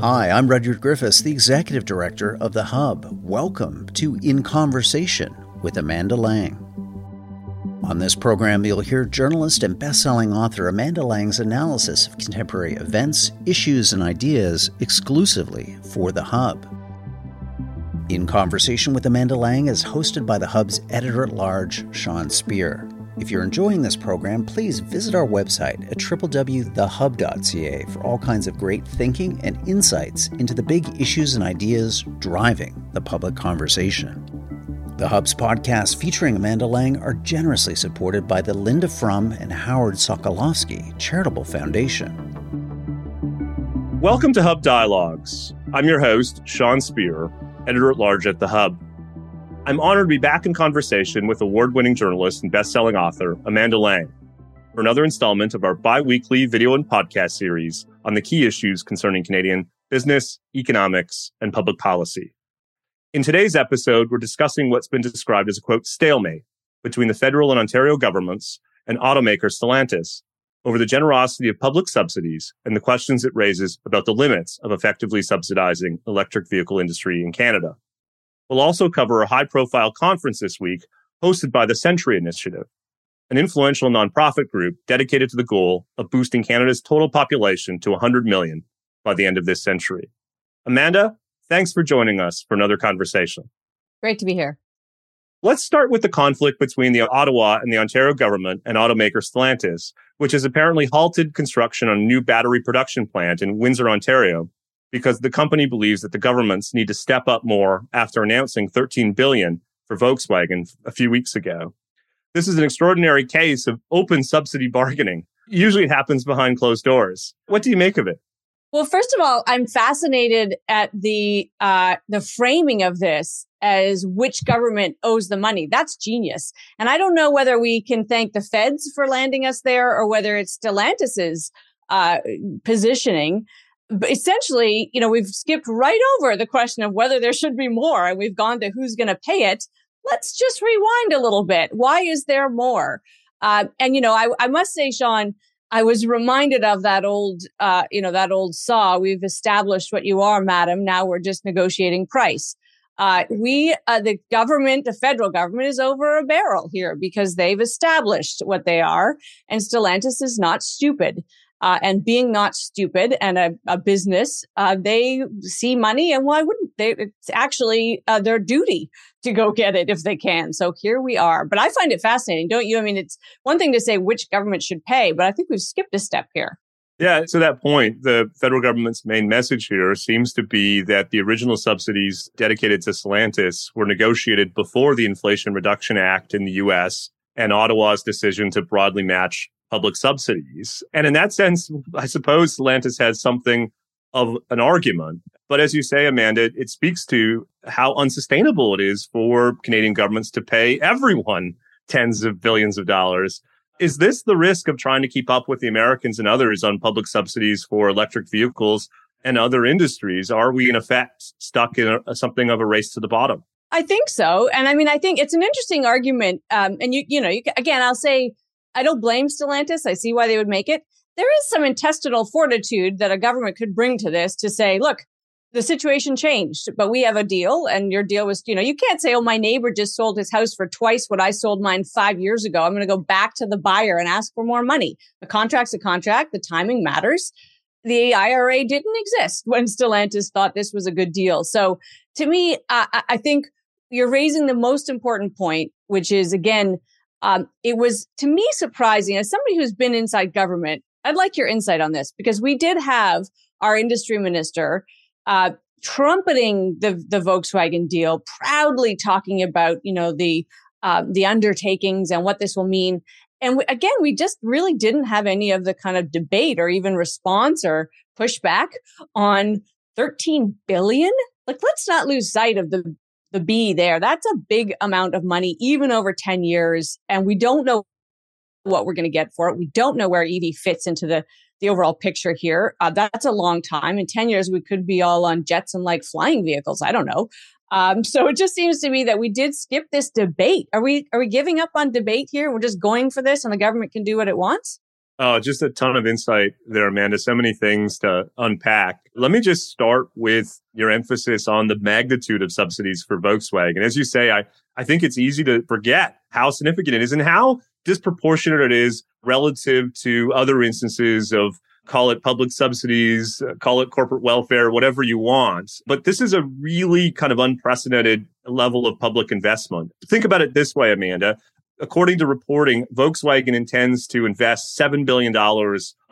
Hi, I'm Rudyard Griffiths, the Executive Director of The Hub. Welcome to In Conversation with Amanda Lang. On this program, you'll hear journalist and best-selling author Amanda Lang's analysis of contemporary events, issues, and ideas exclusively for The Hub. In Conversation with Amanda Lang is hosted by The Hub's editor-at-large, Sean Speer. If you're enjoying this program, please visit our website at www.thehub.ca for all kinds of great thinking and insights into the big issues and ideas driving the public conversation. The Hub's podcasts featuring Amanda Lang are generously supported by the Linda Frum and Howard Sokolowski Charitable Foundation. Welcome to Hub Dialogues. I'm your host, Sean Speer, editor at large at The Hub. I'm honored to be back in conversation with award winning journalist and best selling author Amanda Lang for another installment of our bi weekly video and podcast series on the key issues concerning Canadian business, economics, and public policy. In today's episode, we're discussing what's been described as a quote, stalemate between the federal and Ontario governments and automaker Stellantis over the generosity of public subsidies and the questions it raises about the limits of effectively subsidizing electric vehicle industry in Canada. We'll also cover a high profile conference this week hosted by the Century Initiative, an influential nonprofit group dedicated to the goal of boosting Canada's total population to 100 million by the end of this century. Amanda, thanks for joining us for another conversation. Great to be here. Let's start with the conflict between the Ottawa and the Ontario government and automaker Stellantis, which has apparently halted construction on a new battery production plant in Windsor, Ontario, because the company believes that the governments need to step up more after announcing 13 billion for Volkswagen a few weeks ago. This is an extraordinary case of open subsidy bargaining. Usually it happens behind closed doors. What do you make of it? Well, first of all, I'm fascinated at the uh, the framing of this as which government owes the money. That's genius. And I don't know whether we can thank the feds for landing us there or whether it's Stellantis's uh, positioning but essentially, you know, we've skipped right over the question of whether there should be more and we've gone to who's going to pay it. Let's just rewind a little bit. Why is there more? Uh, and, you know, I, I must say, Sean, I was reminded of that old, uh, you know, that old saw. We've established what you are, madam. Now we're just negotiating price. Uh, we, uh, the government, the federal government is over a barrel here because they've established what they are. And Stellantis is not stupid uh, and being not stupid and a, a business, uh, they see money and why wouldn't they? It's actually uh, their duty to go get it if they can. So here we are. But I find it fascinating, don't you? I mean, it's one thing to say which government should pay, but I think we've skipped a step here. Yeah, to that point, the federal government's main message here seems to be that the original subsidies dedicated to Stellantis were negotiated before the Inflation Reduction Act in the US and Ottawa's decision to broadly match public subsidies. And in that sense, I suppose Stellantis has something of an argument. But as you say, Amanda, it speaks to how unsustainable it is for Canadian governments to pay everyone tens of billions of dollars. Is this the risk of trying to keep up with the Americans and others on public subsidies for electric vehicles and other industries? Are we in effect stuck in a, something of a race to the bottom? I think so. And I mean, I think it's an interesting argument. Um, and you, you know, you, again, I'll say I don't blame Stellantis. I see why they would make it. There is some intestinal fortitude that a government could bring to this to say, look, the situation changed, but we have a deal and your deal was, you know, you can't say, oh, my neighbor just sold his house for twice what I sold mine five years ago. I'm going to go back to the buyer and ask for more money. The contract's a contract. The timing matters. The IRA didn't exist when Stellantis thought this was a good deal. So to me, I, I think you're raising the most important point, which is again, um, it was to me surprising as somebody who's been inside government. I'd like your insight on this because we did have our industry minister uh, trumpeting the the Volkswagen deal, proudly talking about you know the uh, the undertakings and what this will mean. And we, again, we just really didn't have any of the kind of debate or even response or pushback on 13 billion. Like, let's not lose sight of the the B there. That's a big amount of money, even over 10 years. And we don't know what we're going to get for it. We don't know where EV fits into the, the overall picture here. Uh, that's a long time. In 10 years, we could be all on jets and like flying vehicles. I don't know. Um, so it just seems to me that we did skip this debate. Are we, are we giving up on debate here? We're just going for this and the government can do what it wants? Oh, just a ton of insight there, Amanda. So many things to unpack. Let me just start with your emphasis on the magnitude of subsidies for Volkswagen. As you say, I, I think it's easy to forget how significant it is and how disproportionate it is relative to other instances of call it public subsidies, uh, call it corporate welfare, whatever you want. But this is a really kind of unprecedented level of public investment. Think about it this way, Amanda according to reporting, Volkswagen intends to invest $7 billion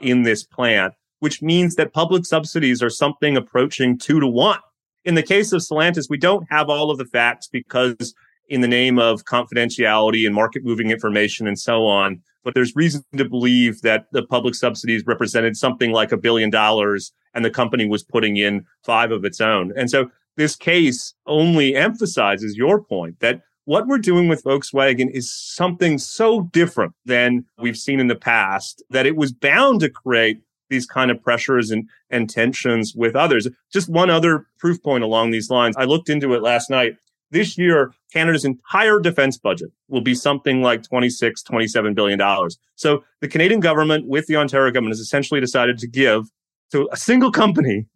in this plant, which means that public subsidies are something approaching two to one. In the case of Stellantis, we don't have all of the facts because in the name of confidentiality and market moving information and so on. But there's reason to believe that the public subsidies represented something like a billion dollars and the company was putting in five of its own. And so this case only emphasizes your point that what we're doing with Volkswagen is something so different than we've seen in the past that it was bound to create these kind of pressures and, and tensions with others. Just one other proof point along these lines. I looked into it last night. This year, Canada's entire defense budget will be something like 26, 27 billion dollars. So the Canadian government with the Ontario government has essentially decided to give to a single company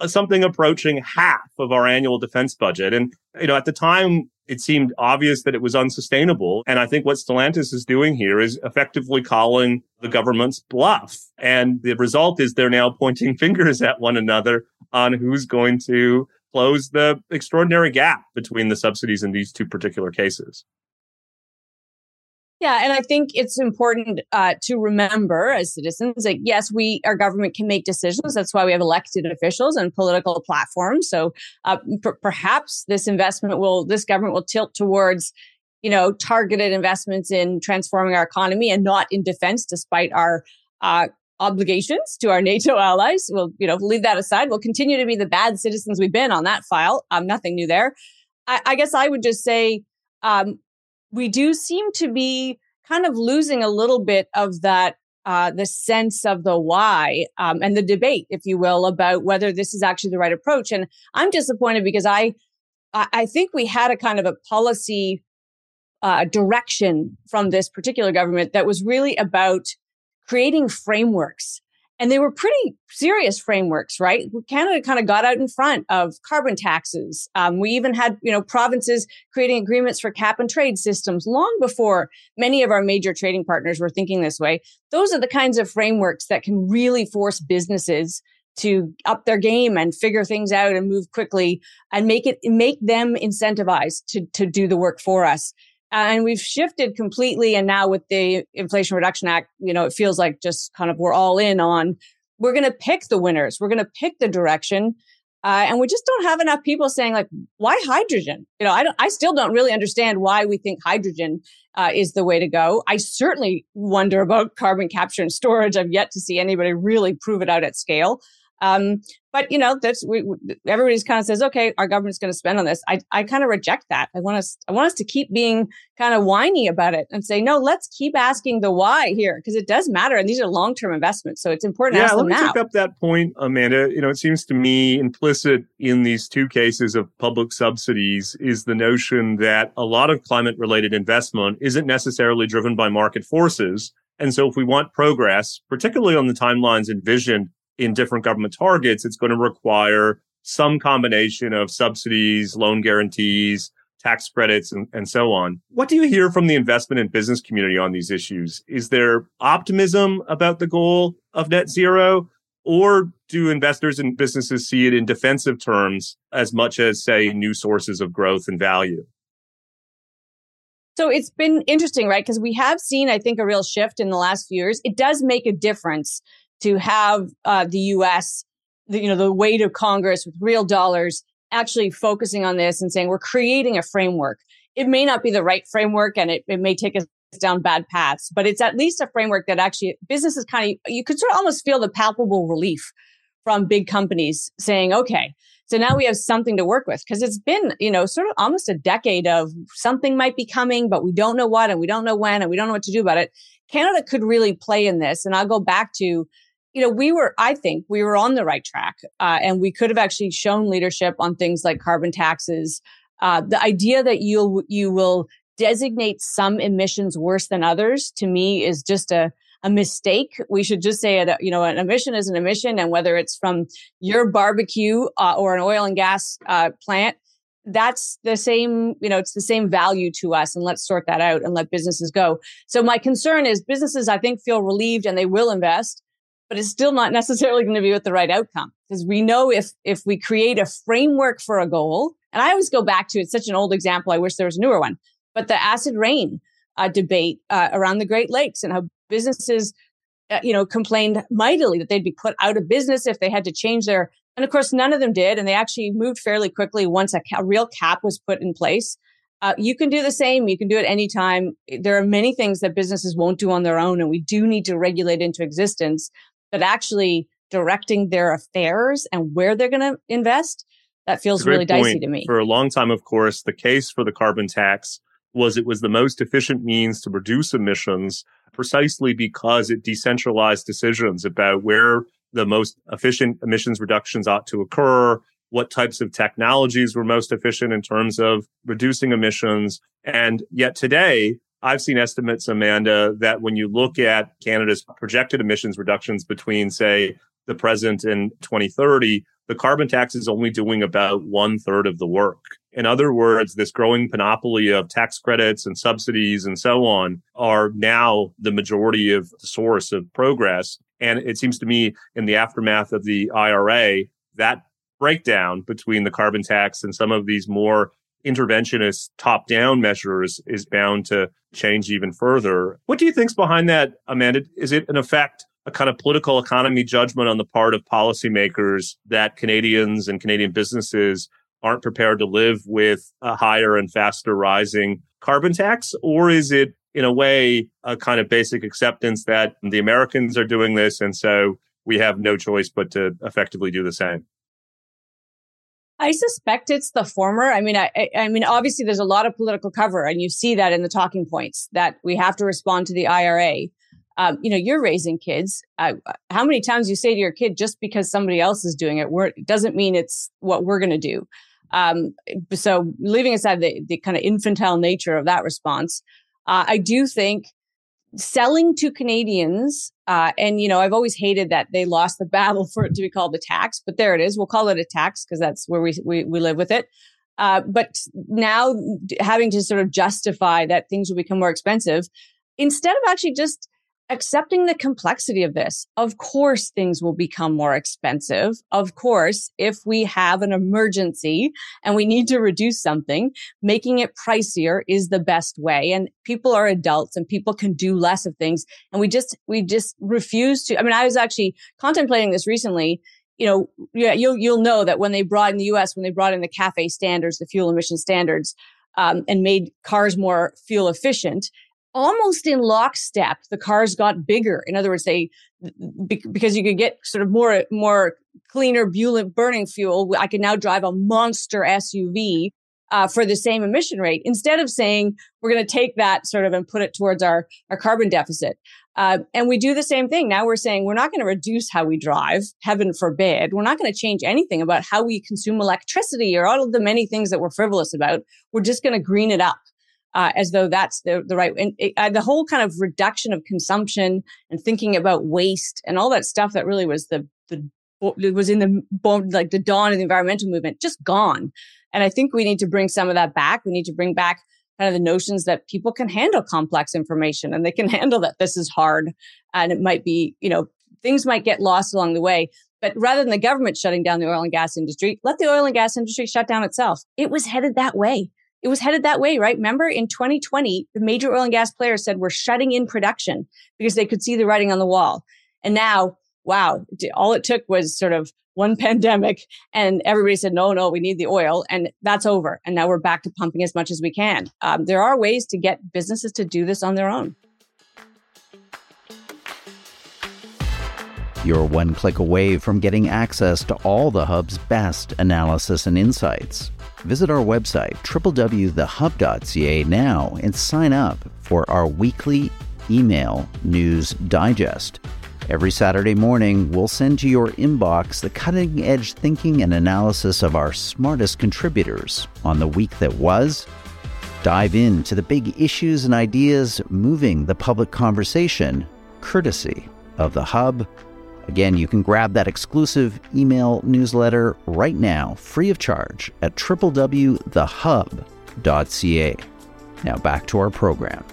uh, something approaching half of our annual defense budget. And, you know, at the time it seemed obvious that it was unsustainable. And I think what Stellantis is doing here is effectively calling the government's bluff. And the result is they're now pointing fingers at one another on who's going to close the extraordinary gap between the subsidies in these two particular cases. Yeah, and I think it's important uh, to remember as citizens that yes, we our government can make decisions. That's why we have elected officials and political platforms. So uh, perhaps this investment will, this government will tilt towards, you know, targeted investments in transforming our economy and not in defense, despite our uh, obligations to our NATO allies. We'll, you know, leave that aside. We'll continue to be the bad citizens we've been on that file. Um, nothing new there. I, I guess I would just say. Um, we do seem to be kind of losing a little bit of that uh, the sense of the why um, and the debate, if you will, about whether this is actually the right approach. And I'm disappointed because I I think we had a kind of a policy uh, direction from this particular government that was really about creating frameworks and they were pretty serious frameworks, right? Canada kind of got out in front of carbon taxes. Um, we even had, you know, provinces creating agreements for cap and trade systems long before many of our major trading partners were thinking this way. Those are the kinds of frameworks that can really force businesses to up their game and figure things out and move quickly and make it make them incentivized to to do the work for us and we've shifted completely. And now with the Inflation Reduction Act, you know, it feels like just kind of we're all in on we're going to pick the winners, we're going to pick the direction. Uh, and we just don't have enough people saying like, why hydrogen? You know, I don't, I still don't really understand why we think hydrogen uh, is the way to go. I certainly wonder about carbon capture and storage. I've yet to see anybody really prove it out at scale. Um, but you know, that's we, everybody's kind of says, okay, our government's going to spend on this. I, I kind of reject that. I want us, I want us to keep being kind of whiny about it and say, no, let's keep asking the why here because it does matter, and these are long term investments, so it's important. Yeah, to let me now. take up that point, Amanda. You know, it seems to me implicit in these two cases of public subsidies is the notion that a lot of climate related investment isn't necessarily driven by market forces. And so if we want progress, particularly on the timelines envisioned in different government targets, it's going to require some combination of subsidies, loan guarantees, tax credits, and, and so on. What do you hear from the investment and business community on these issues? Is there optimism about the goal of net zero? Or do investors and businesses see it in defensive terms as much as, say, new sources of growth and value? So it's been interesting, right? Because we have seen, I think, a real shift in the last few years. It does make a difference to have uh, the U.S. The, you know the weight of Congress with real dollars actually focusing on this and saying we're creating a framework. It may not be the right framework, and it, it may take us down bad paths, but it's at least a framework that actually businesses kind of you could sort of almost feel the palpable relief from big companies saying, okay, so now we have something to work with because it's been, you know, sort of almost a decade of something might be coming, but we don't know what and we don't know when and we don't know what to do about it. Canada could really play in this. And I'll go back to you know, we were, I think we were on the right track. Uh, and we could have actually shown leadership on things like carbon taxes. Uh, the idea that you'll, you will designate some emissions worse than others to me is just a, a mistake. We should just say, it, you know, an emission is an emission. And whether it's from your barbecue uh, or an oil and gas uh, plant, that's the same, you know, it's the same value to us. And let's sort that out and let businesses go. So my concern is businesses, I think, feel relieved and they will invest, but it's still not necessarily going to be with the right outcome because we know if, if we create a framework for a goal, and I always go back to, it's such an old example. I wish there was a newer one, but the acid rain uh, debate uh, around the Great Lakes and how businesses, uh, you know, complained mightily that they'd be put out of business if they had to change their. And of course, none of them did, and they actually moved fairly quickly once a, ca- a real cap was put in place. Uh, you can do the same. You can do it anytime. There are many things that businesses won't do on their own, and we do need to regulate into existence. But actually, directing their affairs and where they're going to invest, that feels really dicey to me. For a long time, of course, the case for the carbon tax was it was the most efficient means to reduce emissions precisely because it decentralized decisions about where the most efficient emissions reductions ought to occur, what types of technologies were most efficient in terms of reducing emissions. And yet today, I've seen estimates, Amanda, that when you look at Canada's projected emissions reductions between, say, the present and 2030, the carbon tax is only doing about one third of the work. In other words, this growing panoply of tax credits and subsidies and so on are now the majority of the source of progress. And it seems to me in the aftermath of the IRA, that breakdown between the carbon tax and some of these more interventionist top down measures is bound to change even further. What do you think's behind that, Amanda? Is it in effect a kind of political economy judgment on the part of policymakers that Canadians and Canadian businesses aren't prepared to live with a higher and faster rising carbon tax? Or is it, in a way, a kind of basic acceptance that the Americans are doing this and so we have no choice but to effectively do the same? I suspect it's the former. I mean, I, I mean, obviously, there's a lot of political cover, and you see that in the talking points that we have to respond to the IRA. Um, you know, you're raising kids. Uh, how many times you say to your kid, just because somebody else is doing it, doesn't mean it's what we're going to do. Um, so leaving aside the, the kind of infantile nature of that response, uh, I do think selling to Canadians, uh, and you know, I've always hated that they lost the battle for it to be called a tax, but there it is. We'll call it a tax because that's where we, we, we live with it. Uh, but now having to sort of justify that things will become more expensive instead of actually just accepting the complexity of this. Of course, things will become more expensive. Of course, if we have an emergency and we need to reduce something, making it pricier is the best way. And people are adults and people can do less of things. And we just, we just refuse to. I mean, I was actually contemplating this recently. You know, yeah, you'll, you'll know that when they brought in the US, when they brought in the CAFE standards, the fuel emission standards, um, and made cars more fuel efficient, almost in lockstep, the cars got bigger. In other words, they because you could get sort of more more cleaner burning fuel. I can now drive a monster SUV uh, for the same emission rate instead of saying we're going to take that sort of and put it towards our our carbon deficit. Uh, and we do the same thing. Now we're saying we're not going to reduce how we drive, heaven forbid. We're not going to change anything about how we consume electricity or all of the many things that we're frivolous about. We're just going to green it up uh, as though that's the, the right and it, uh, the whole kind of reduction of consumption and thinking about waste and all that stuff that really was the the was in the like the dawn of the environmental movement just gone. And i think we need to bring some of that back. We need to bring back kind of the notions that people can handle complex information and they can handle that this is hard and it might be you know things might get lost along the way. But rather than the government shutting down the oil and gas industry let the oil and gas industry shut down itself. It was headed that way it was headed that way, right? Remember in 2020, the major oil and gas players said we're shutting in production because they could see the writing on the wall. And now, wow, all it took was sort of one pandemic and everybody said, no, no, we need the oil. And that's over. And now we're back to pumping as much as we can. Um, there are ways to get businesses to do this on their own. You're one click away from getting access to all the Hub's best analysis and insights. Visit our website, www.thehub.ca now and sign up for our weekly email news digest. Every Saturday morning, we'll send to your inbox the cutting edge thinking and analysis of our smartest contributors on the week that was. Dive into the big issues and ideas moving the public conversation courtesy of the Hub. Again, you can grab that exclusive email newsletter right now, free of charge, at www.thehub.ca. Now back to our program.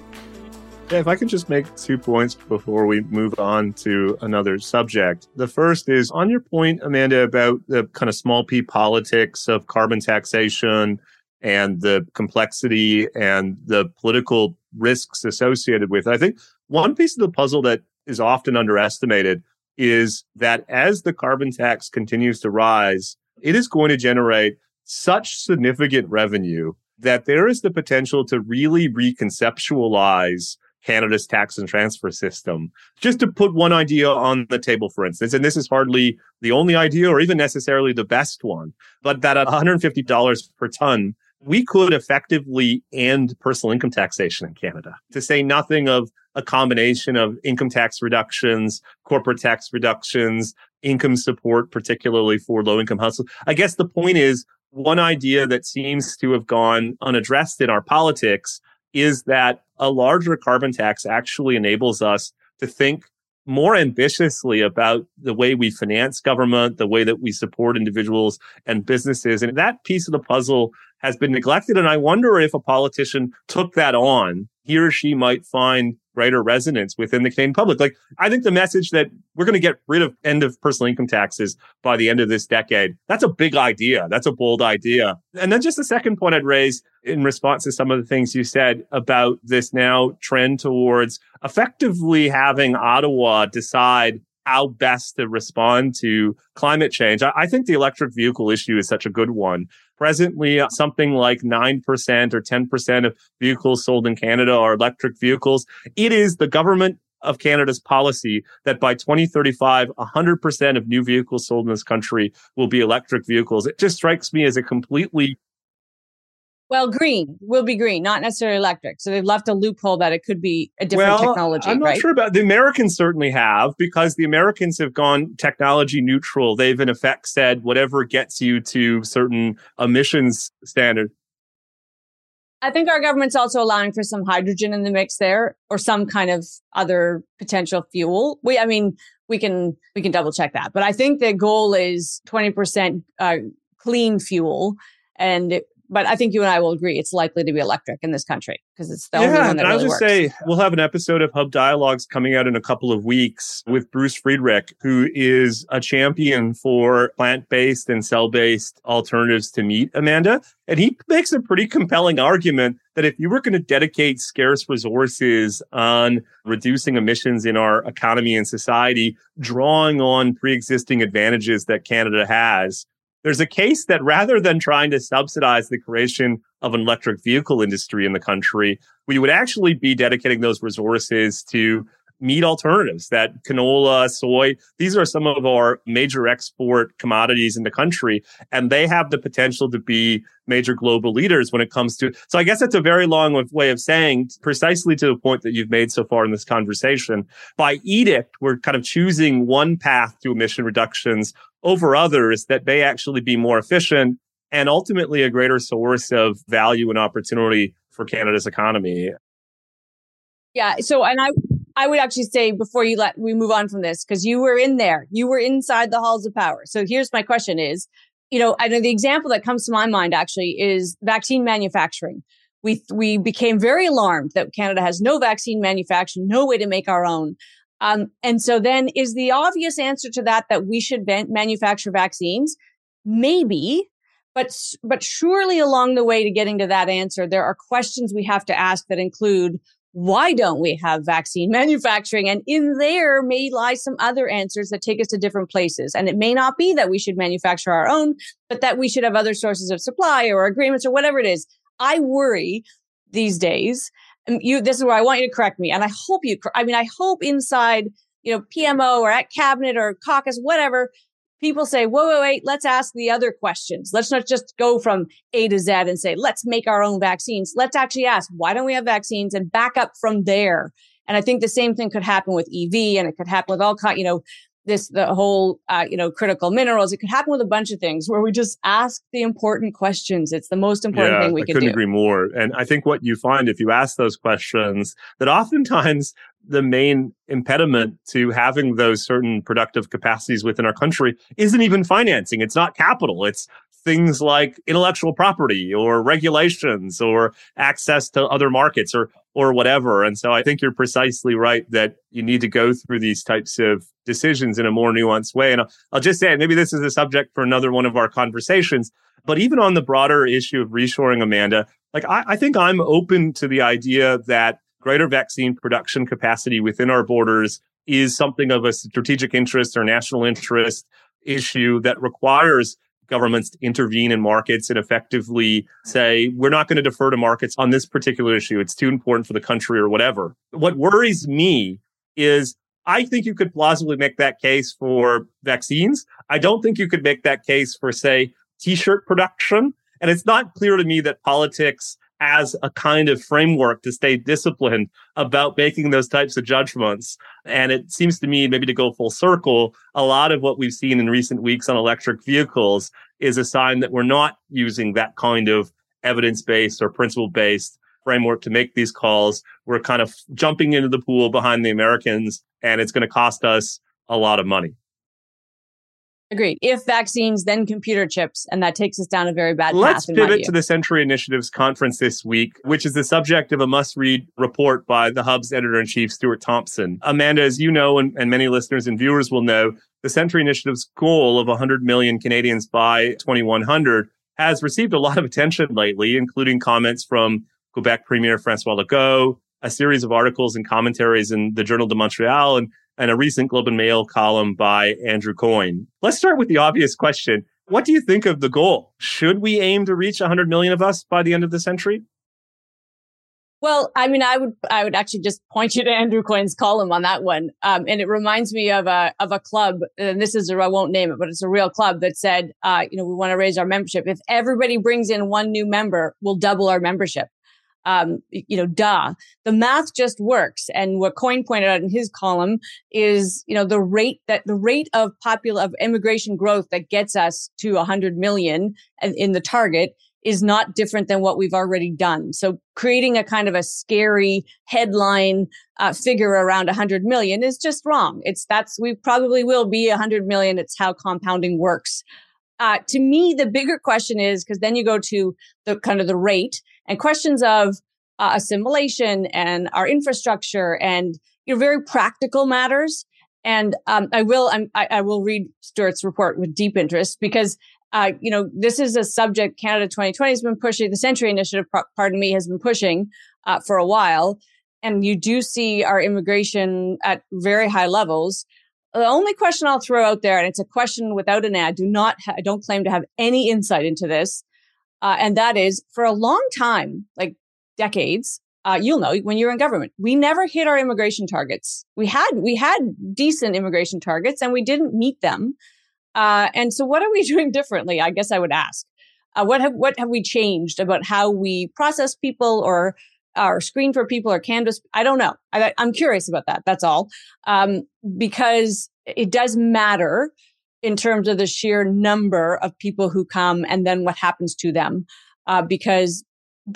Yeah, if I can just make two points before we move on to another subject. The first is on your point, Amanda, about the kind of small p politics of carbon taxation and the complexity and the political risks associated with it. I think one piece of the puzzle that is often underestimated is that as the carbon tax continues to rise, it is going to generate such significant revenue that there is the potential to really reconceptualize Canada's tax and transfer system. Just to put one idea on the table, for instance, and this is hardly the only idea or even necessarily the best one, but that at $150 per ton, we could effectively end personal income taxation in Canada, to say nothing of a combination of income tax reductions, corporate tax reductions, income support, particularly for low income households. I guess the point is one idea that seems to have gone unaddressed in our politics is that a larger carbon tax actually enables us to think more ambitiously about the way we finance government, the way that we support individuals and businesses. And that piece of the puzzle has been neglected. And I wonder if a politician took that on, he or she might find greater resonance within the Canadian public. Like, I think the message that we're going to get rid of end of personal income taxes by the end of this decade, that's a big idea. That's a bold idea. And then just the second point I'd raise in response to some of the things you said about this now trend towards effectively having Ottawa decide how best to respond to climate change. I, I, think the electric vehicle issue is such a good one. Presently, uh, something like 9% or 10% of vehicles sold in Canada are electric vehicles. It is the government of Canada's policy that by 2035, 100% of new vehicles sold in this country will be electric vehicles. It just strikes me as a completely well, green will be green, not necessarily electric. So they've left a loophole that it could be a different well, technology. I'm not right? sure about the Americans certainly have because the Americans have gone technology neutral. They've in effect said whatever gets you to certain emissions standard. I think our government's also allowing for some hydrogen in the mix there or some kind of other potential fuel. We, I mean, we can, we can double check that, but I think the goal is 20% uh, clean fuel. And but I think you and I will agree it's likely to be electric in this country because it's the yeah, only one that really I'll just works. say we'll have an episode of Hub Dialogues coming out in a couple of weeks with Bruce Friedrich, who is a champion for plant-based and cell-based alternatives to meat, Amanda. And he makes a pretty compelling argument that if you were going to dedicate scarce resources on reducing emissions in our economy and society, drawing on pre-existing advantages that Canada has, there's a case that rather than trying to subsidize the creation of an electric vehicle industry in the country, we would actually be dedicating those resources to meat alternatives that canola, soy, these are some of our major export commodities in the country. And they have the potential to be major global leaders when it comes to. So I guess that's a very long way of saying precisely to the point that you've made so far in this conversation. By edict, we're kind of choosing one path to emission reductions over others that may actually be more efficient and ultimately a greater source of value and opportunity for Canada's economy. Yeah. So, and I, I would actually say before you let we move on from this, because you were in there, you were inside the halls of power. So here's my question is, you know, I know the example that comes to my mind actually is vaccine manufacturing. We, we became very alarmed that Canada has no vaccine manufacturing, no way to make our own. Um, and so then is the obvious answer to that that we should manufacture vaccines? Maybe, but but surely along the way to getting to that answer, there are questions we have to ask that include why don't we have vaccine manufacturing? And in there may lie some other answers that take us to different places. And it may not be that we should manufacture our own, but that we should have other sources of supply or agreements or whatever it is. I worry these days you this is where I want you to correct me. And I hope you I mean I hope inside, you know, PMO or at cabinet or caucus, whatever, people say, whoa, whoa, wait, let's ask the other questions. Let's not just go from A to Z and say, let's make our own vaccines. Let's actually ask, why don't we have vaccines and back up from there? And I think the same thing could happen with EV and it could happen with all, you know, this the whole uh, you know critical minerals. It could happen with a bunch of things where we just ask the important questions. It's the most important yeah, thing we I can couldn't do. agree more. And I think what you find if you ask those questions, that oftentimes the main impediment to having those certain productive capacities within our country isn't even financing. It's not capital. It's things like intellectual property or regulations or access to other markets or or whatever. And so I think you're precisely right that you need to go through these types of decisions in a more nuanced way. And I'll, I'll just say, maybe this is a subject for another one of our conversations, but even on the broader issue of reshoring, Amanda, like I, I think I'm open to the idea that greater vaccine production capacity within our borders is something of a strategic interest or national interest issue that requires governments to intervene in markets and effectively say, we're not going to defer to markets on this particular issue. It's too important for the country or whatever. What worries me is I think you could plausibly make that case for vaccines. I don't think you could make that case for, say, t shirt production. And it's not clear to me that politics as a kind of framework to stay disciplined about making those types of judgments. And it seems to me, maybe to go full circle, a lot of what we've seen in recent weeks on electric vehicles is a sign that we're not using that kind of evidence based or principle based framework to make these calls. We're kind of jumping into the pool behind the Americans, and it's going to cost us a lot of money. Agreed. If vaccines, then computer chips, and that takes us down a very bad path. Let's pivot to the Century Initiatives conference this week, which is the subject of a must-read report by the Hub's editor-in-chief, Stuart Thomson. Amanda, as you know, and, and many listeners and viewers will know, the Century Initiative's goal of 100 million Canadians by 2100 has received a lot of attention lately, including comments from Quebec Premier Francois Legault, a series of articles and commentaries in the Journal de Montreal, and and a recent Globe and Mail column by Andrew Coyne. Let's start with the obvious question. What do you think of the goal? Should we aim to reach 100 million of us by the end of the century? Well, I mean, I would I would actually just point you to Andrew Coyne's column on that one, um, and it reminds me of a of a club, and this is I won't name it, but it's a real club that said, uh, you know, we want to raise our membership. If everybody brings in one new member, we'll double our membership um, you know, duh. The math just works. And what Coyne pointed out in his column is, you know, the rate that the rate of popular of immigration growth that gets us to 100 million in the target is not different than what we've already done. So creating a kind of a scary headline uh, figure around 100 million is just wrong. It's that's we probably will be 100 million. It's how compounding works. Uh, to me, the bigger question is because then you go to the kind of the rate and questions of uh, assimilation and our infrastructure and you know very practical matters. And um, I will I, I will read Stuart's report with deep interest because uh, you know this is a subject Canada 2020 has been pushing. The Century Initiative, pardon me, has been pushing uh, for a while, and you do see our immigration at very high levels. The only question I'll throw out there, and it's a question without an ad, do not, ha- I don't claim to have any insight into this. Uh, and that is for a long time, like decades, uh, you'll know when you're in government, we never hit our immigration targets. We had, we had decent immigration targets and we didn't meet them. Uh, and so what are we doing differently? I guess I would ask. Uh, what have, what have we changed about how we process people or or screen for people or canvas. I don't know. I, am curious about that. That's all. Um, because it does matter in terms of the sheer number of people who come and then what happens to them. Uh, because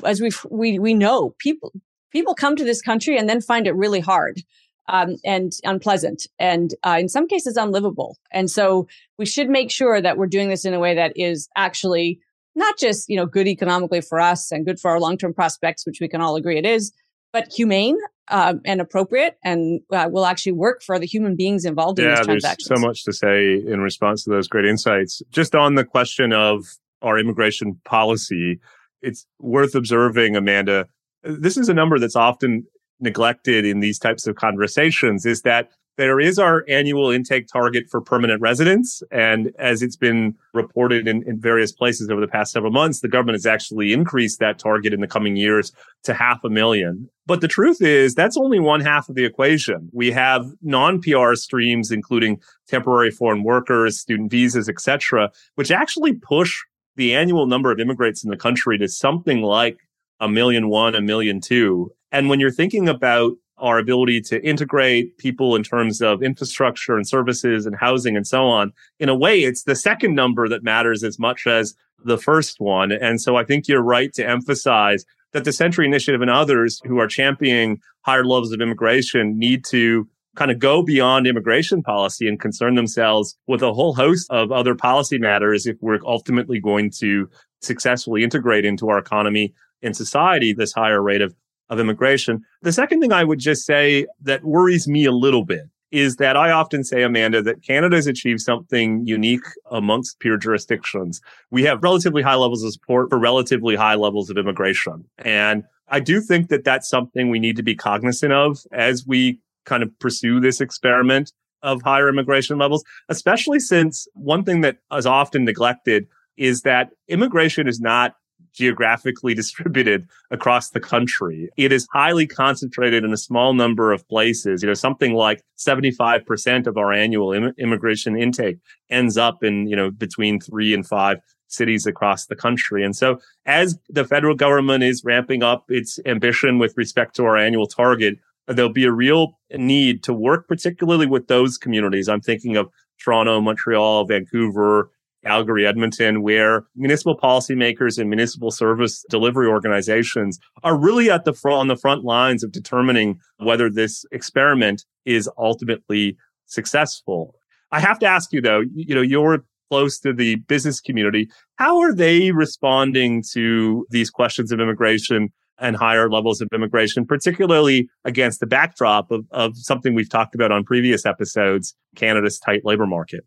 as we we we know, people people come to this country and then find it really hard. Um, and unpleasant and uh, in some cases unlivable. And so we should make sure that we're doing this in a way that is actually not just, you know, good economically for us and good for our long-term prospects, which we can all agree it is, but humane uh, and appropriate and uh, will actually work for the human beings involved in yeah, these transactions. There's so much to say in response to those great insights. Just on the question of our immigration policy, it's worth observing, Amanda. This is a number that's often neglected in these types of conversations is that there is our annual intake target for permanent residents. And as it's been reported in, in, various places over the past several months, the government has actually increased that target in the coming years to half a million. But the truth is that's only one half of the equation. We have non-PR streams, including temporary foreign workers, student visas, etc., which actually push the annual number of immigrants in the country to something like a million one, a million two. And when you're thinking about our ability to integrate people in terms of infrastructure and services and housing and so on. In a way, it's the second number that matters as much as the first one. And so I think you're right to emphasize that the Century Initiative and others who are championing higher levels of immigration need to kind of go beyond immigration policy and concern themselves with a whole host of other policy matters if we're ultimately going to successfully integrate into our economy and society this higher rate of of immigration. The second thing I would just say that worries me a little bit is that I often say, Amanda, that Canada has achieved something unique amongst peer jurisdictions. We have relatively high levels of support for relatively high levels of immigration. And I do think that that's something we need to be cognizant of as we kind of pursue this experiment of higher immigration levels, especially since one thing that is often neglected is that immigration is not geographically distributed across the country. It is highly concentrated in a small number of places. You know, something like 75% of our annual Im- immigration intake ends up in, you know, between three and five cities across the country. And so as the federal government is ramping up its ambition with respect to our annual target, there'll be a real need to work particularly with those communities. I'm thinking of Toronto, Montreal, Vancouver, Calgary, Edmonton, where municipal policymakers and municipal service delivery organizations are really at the front on the front lines of determining whether this experiment is ultimately successful. I have to ask you though, you know, you're close to the business community. How are they responding to these questions of immigration and higher levels of immigration, particularly against the backdrop of, of something we've talked about on previous episodes, Canada's tight labor market?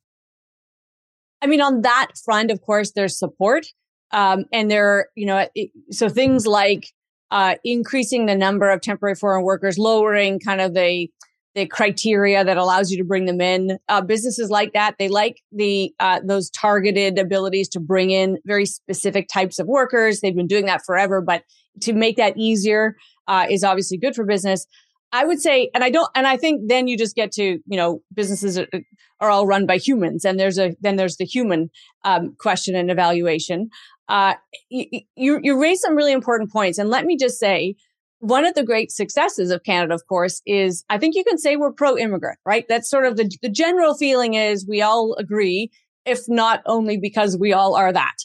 I mean, on that front, of course, there's support. Um, and there, you know, so things like uh, increasing the number of temporary foreign workers, lowering kind of the the criteria that allows you to bring them in. Uh, businesses like that, they like the uh, those targeted abilities to bring in very specific types of workers. They've been doing that forever, but to make that easier uh, is obviously good for business. I would say, and I don't, and I think then you just get to, you know, businesses are, are all run by humans, and there's a then there's the human um, question and evaluation. Uh, you, you raise some really important points, and let me just say, one of the great successes of Canada, of course, is I think you can say we're pro-immigrant, right? That's sort of the the general feeling is we all agree, if not only because we all are that.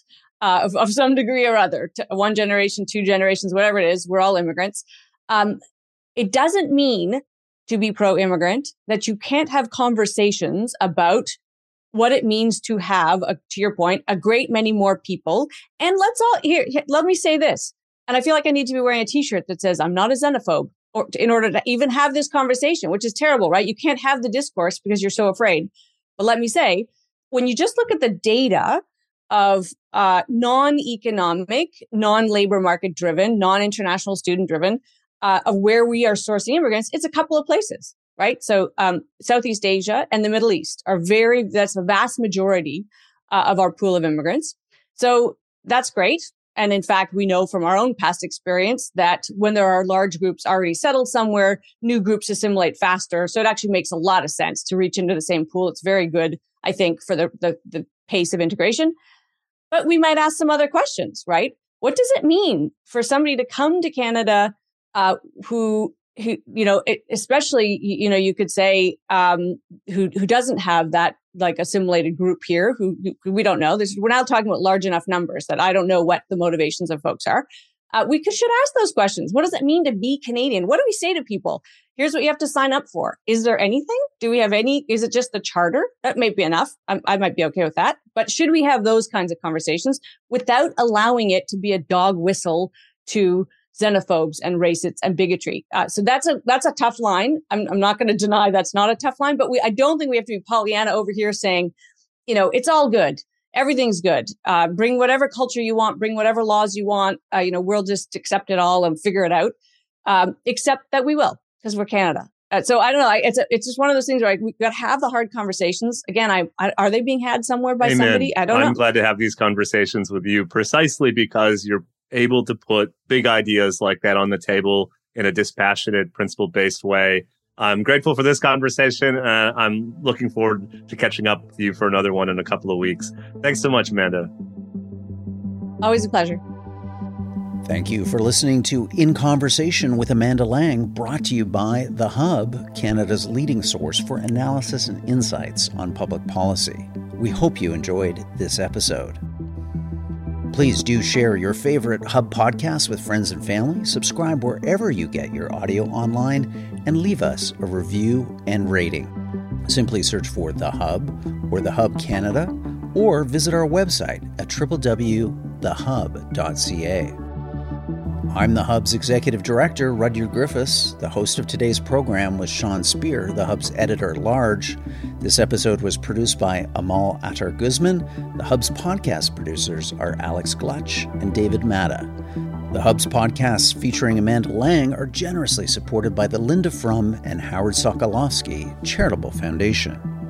Uh, of, of some degree or other, one generation, two generations, whatever it is, we're all immigrants. Um, it doesn't mean to be pro immigrant that you can't have conversations about what it means to have, a, to your point, a great many more people. And let's all here, let me say this. And I feel like I need to be wearing a t-shirt that says I'm not a xenophobe or in order to even have this conversation, which is terrible, right? You can't have the discourse because you're so afraid. But let me say, when you just look at the data of uh, non-economic, non-labor market driven, non-international student driven uh, of where we are sourcing immigrants, it's a couple of places, right? So um, Southeast Asia and the Middle East are very, that's the vast majority uh, of our pool of immigrants. So that's great. And in fact, we know from our own past experience that when there are large groups already settled somewhere, new groups assimilate faster. So it actually makes a lot of sense to reach into the same pool. It's very good, I think, for the, the, the pace of integration. But we might ask some other questions, right? What does it mean for somebody to come to Canada uh, who who you know especially you know you could say um, who who doesn't have that like assimilated group here who, who we don't know. This we're not talking about large enough numbers that i don't know what the motivations of folks are. Uh, we could, should ask those questions. What does it mean to be canadian? What do we say to people? Here's what you have to sign up for. Is there anything? Do we have any is it just the charter? That might be enough. I, I might be okay with that. But should we have those kinds of conversations without allowing it to be a dog whistle to xenophobes and racists and bigotry. Uh, so that's a that's a tough line. I'm, I'm not going to deny that's not a tough line, but we I don't think we have to be Pollyanna over here saying, you know, it's all good. Everything's good. Uh, bring whatever culture you want. Bring whatever laws you want. Uh, you know, we'll just accept it all and figure it out. Um, except that we will because we're Canada. Uh, so I don't know. It's a, it's just one of those things where we got to have the hard conversations. Again, I, I, are they being had somewhere by Amen. somebody? I don't I'm know. I'm glad to have these conversations with you precisely because you're able to put big ideas like that on the table in a dispassionate, principle based way. I'm grateful for this conversation. Uh, I'm looking forward to catching up with you for another one in a couple of weeks. Thanks so much, Amanda. Always a pleasure. Thank you for listening to In Conversation with Amanda Lang, brought to you by The Hub, Canada's leading source for analysis and insights on public policy. We hope you enjoyed this episode. Please do share your favorite Hub podcasts with friends and family, subscribe wherever you get your audio online, and leave us a review and rating. Simply search for The Hub or The Hub Canada, or visit our website at www.thehub.ca. I'm the Hub's executive director, Rudyard Griffiths. The host of today's program was Sean Speer, the Hub's editor at large. This episode was produced by Amal Attar Guzman. The Hub's podcast producers are Alex Glutch and David Matta. The Hub's podcasts featuring Amanda Lang are generously supported by the Linda Frum and Howard Sokolowski Charitable Foundation.